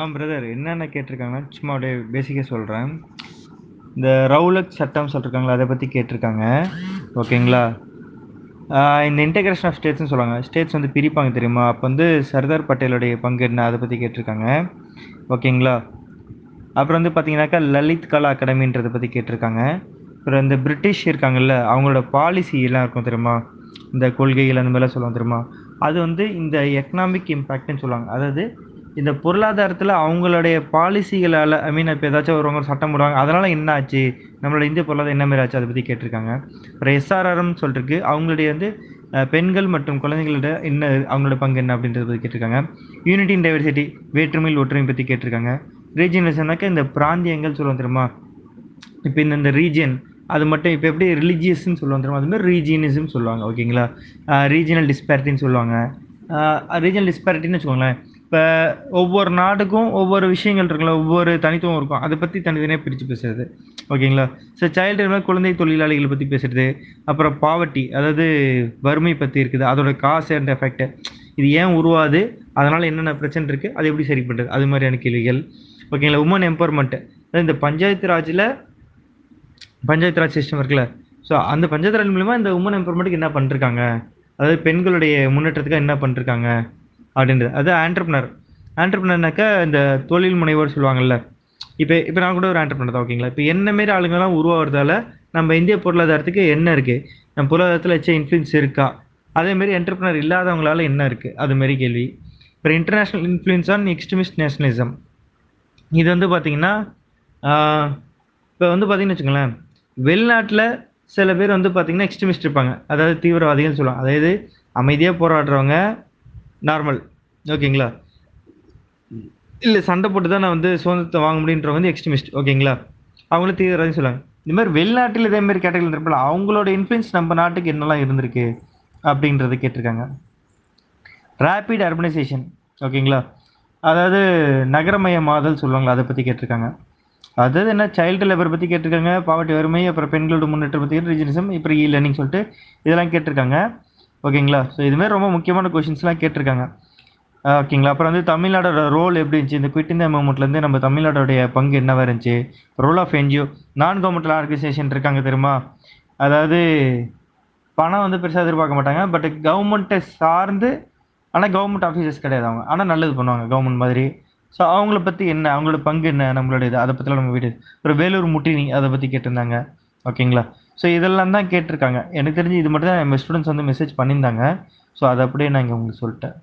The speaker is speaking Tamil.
ஆ பிரதர் என்னென்ன கேட்டிருக்காங்கன்னா சும்மா அப்படியே பேசிக்காக சொல்கிறேன் இந்த ரவுலட் சட்டம் சொல்லிருக்காங்களா அதை பற்றி கேட்டிருக்காங்க. ஓகேங்களா? இந்த இன்டெகிரேஷன் ஆஃப் ஸ்டேட்ஸ்னு சொல்லுவாங்க. ஸ்டேட்ஸ் வந்து பிரிப்பாங்க தெரியுமா? அப்போ வந்து சர்தார் பட்டேலுடைய பங்கு என்ன? அதை பற்றி கேட்டிருக்காங்க. ஓகேங்களா? அப்புறம் வந்து பார்த்தீங்கன்னாக்கா லலித் கலா அகாடமின்றதை பற்றி கேட்டிருக்காங்க. அப்புறம் இந்த பிரிட்டிஷ் இருக்காங்கல்ல அவங்களோட பாலிசி எல்லாம் இருக்கும் தெரியுமா? இந்த கொள்கைகள் அந்த மாதிரிலாம் சொல்லுவாங்க தெரியுமா? அது வந்து இந்த எக்கனாமிக் இம்பேக்ட்னு சொல்லுவாங்க. அதாவது இந்த பொருளாதாரத்தில் அவங்களுடைய பாலிசிகளால் ஐ மீன் இப்போ ஏதாச்சும் ஒருவங்க சட்டம் போடுவாங்க அதனால் என்ன ஆச்சு நம்மளோட இந்திய பொருளாதாரம் என்ன மாதிரி ஆச்சு? அதை பற்றி கேட்டிருக்காங்க. அப்புறம் எஸ்ஆர்ஆர்எம் சொல்லிருக்கு. அவங்களுடைய வந்து பெண்கள் மற்றும் குழந்தைங்களோட என்ன அவங்களோட பங்கு என்ன அப்படின்றத பற்றி கேட்டிருக்காங்க. யூனிட்டி இன் டைவர்சிட்டி வேற்றுமையில் ஒற்றுமை பற்றி கேட்டிருக்காங்க. ரீஜியனிசம்னாக்கா இந்த பிராந்தியங்கள் சொல்லுவோம் தெரியுமா? இப்போ இந்த இந்த ரீஜியன் அது மட்டும் இப்போ எப்படி ரிலீஜியஸ்ன்னு சொல்லுவாங்க தெரியுமா? அதுமாதிரி ரீஜியனிசம் சொல்லுவாங்க ஓகேங்களா ரீஜியனல் டிஸ்பேரிட்டின்னு சொல்லுவாங்க. ரீஜியனல் டிஸ்பேரிட்டின்னு வச்சுக்கோங்களேன். இப்போ ஒவ்வொரு நாடுக்கும் ஒவ்வொரு விஷயங்கள் இருக்குல்ல ஒவ்வொரு தனித்துவம் இருக்கும். அதை பற்றி தனித்தனியாக பிரித்து பேசுறது. ஓகேங்களா? ஸோ சைல்டு குழந்தை தொழிலாளிகளை பற்றி பேசுறது அப்புறம் பாவர்ட்டி அதாவது வறுமை பற்றி இருக்குது அதோட காசு அண்ட் எஃபெக்ட் இது ஏன் உருவாது அதனால் என்னென்ன பிரச்சனை இருக்குது அதை எப்படி சரி பண்ணுறது அது மாதிரியான கேள்விகள். ஓகேங்களா? உமன் எம்பவர்மெண்ட் அதாவது இந்த பஞ்சாயத்து ராஜில் பஞ்சாயத்து ராஜ் சிஸ்டம் இருக்குல்ல. ஸோ அந்த பஞ்சாயத்து ராஜ் மூலிமா இந்த உமன் எம்பவர்மெண்ட்டுக்கு என்ன பண்ணிருக்காங்க? அதாவது பெண்களுடைய முன்னேற்றத்துக்கு என்ன பண்ணிருக்காங்க? அப்படின்றது. அது ஆண்டர்பனர் ஆண்டர்பனர்னாக்கா இந்த தொழில் முனைவோர் சொல்லுவாங்கல்ல. இப்போ இப்போ நான் கூட ஒரு ஆண்டர்பனர் தான் ஓகேங்களா இப்போ என்ன மாரி ஆளுங்கெல்லாம் உருவாகிறதால நம்ம இந்திய பொருளாதாரத்துக்கு என்ன இருக்குது நம்ம பொருளாதாரத்தில் வச்ச இன்ஃப்ளூயன்ஸ் இருக்கா? அதேமாரி என்டர்பிரனர் என்டர்பிரினர் இல்லாதவங்களால என்ன இருக்குது அது கேள்வி. இப்போ international influence on extremist nationalism இது வந்து பார்த்திங்கன்னா இப்போ வந்து பார்த்திங்கன்னு வச்சுக்கோங்களேன் வெளிநாட்டில் சில பேர் வந்து பார்த்தீங்கன்னா எக்ஸ்ட்ரீமிஸ்ட் இருப்பாங்க. அதாவது தீவிரவாதிகள் சொல்லுவாங்க. அதாவது அமைதியாக போராடுறவங்க நார்மல் ஓகேங்களா இல்லை சண்டை போட்டு தான் நான் வந்து சுதந்திரத்தை வாங்க முடியுன்றவங்க வந்து எக்ஸ்ட்ரீமிஸ்ட் ஓகேங்களா அவங்களும் தீவிரவாதின்னு சொல்லுவாங்க. இந்த மாதிரி வெளிநாட்டில் இதே மாதிரி கேட்டகரி இருப்பல அவங்களோட இன்ஃப்ளூயன்ஸ் நம்ம நாட்டுக்கு என்னெல்லாம் இருந்திருக்கு அப்படின்றத கேட்டிருக்காங்க. ரேப்பிட் அர்பனைசேஷன் ஓகேங்களா அதாவது நகரமயமாதல் சொல்லுவாங்களா அதை பற்றி கேட்டிருக்காங்க. அதாவது என்ன சைல்டு லேபர் பற்றி கேட்டிருக்காங்க பாவட்டி வறுமை அப்புறம் பெண்களோட முன்னேற்றம் பற்றி ரீஜனிசம் இப்போ இ லேர்னிங் சொல்லிட்டு இதெல்லாம் கேட்டிருக்காங்க. ஓகேங்களா? ஸோ இதுமாதிரி ரொம்ப முக்கியமான கொஷின்ஸ்லாம் கேட்டிருக்காங்க. ஓகேங்களா? அப்புறம் வந்து தமிழ்நாடோட ரோல் எப்படி இருந்துச்சு? இந்த குவிட் இந்தியா மூமெண்ட்லேருந்து நம்ம தமிழ்நாடோடைய பங்கு என்னவா இருந்துச்சு? Role of NGO non governmental organisation இருக்காங்க தெரியுமா? அதாவது பணம் வந்து பெருசாக எதிர்பார்க்க மாட்டாங்க. பட் கவர்மெண்ட்டை சார்ந்து ஆனால் கவர்மெண்ட் ஆஃபீஸர்ஸ் கிடையாது அவங்க. ஆனால் நல்லது பண்ணுவாங்க கவர்மெண்ட் மாதிரி. ஸோ அவங்கள பற்றி என்ன? அவங்களோட பங்கு என்ன? நம்மளோட இது அதை பற்றிலாம் நம்ம வீடு அப்புறம் வேலூர் முட்டினி அதை பற்றி கேட்டிருந்தாங்க. ஓகேங்களா? ஸோ இதெல்லாம் தான் கேட்டிருக்காங்க. எனக்கு தெரிஞ்சு இது மட்டும் தான் நம்ம ஸ்டூடெண்ட்ஸ் வந்து மெசேஜ் பண்ணியிருந்தாங்க. ஸோ அதை அப்படியே நான் இங்கே உங்களுக்கு சொல்லிட்டேன்.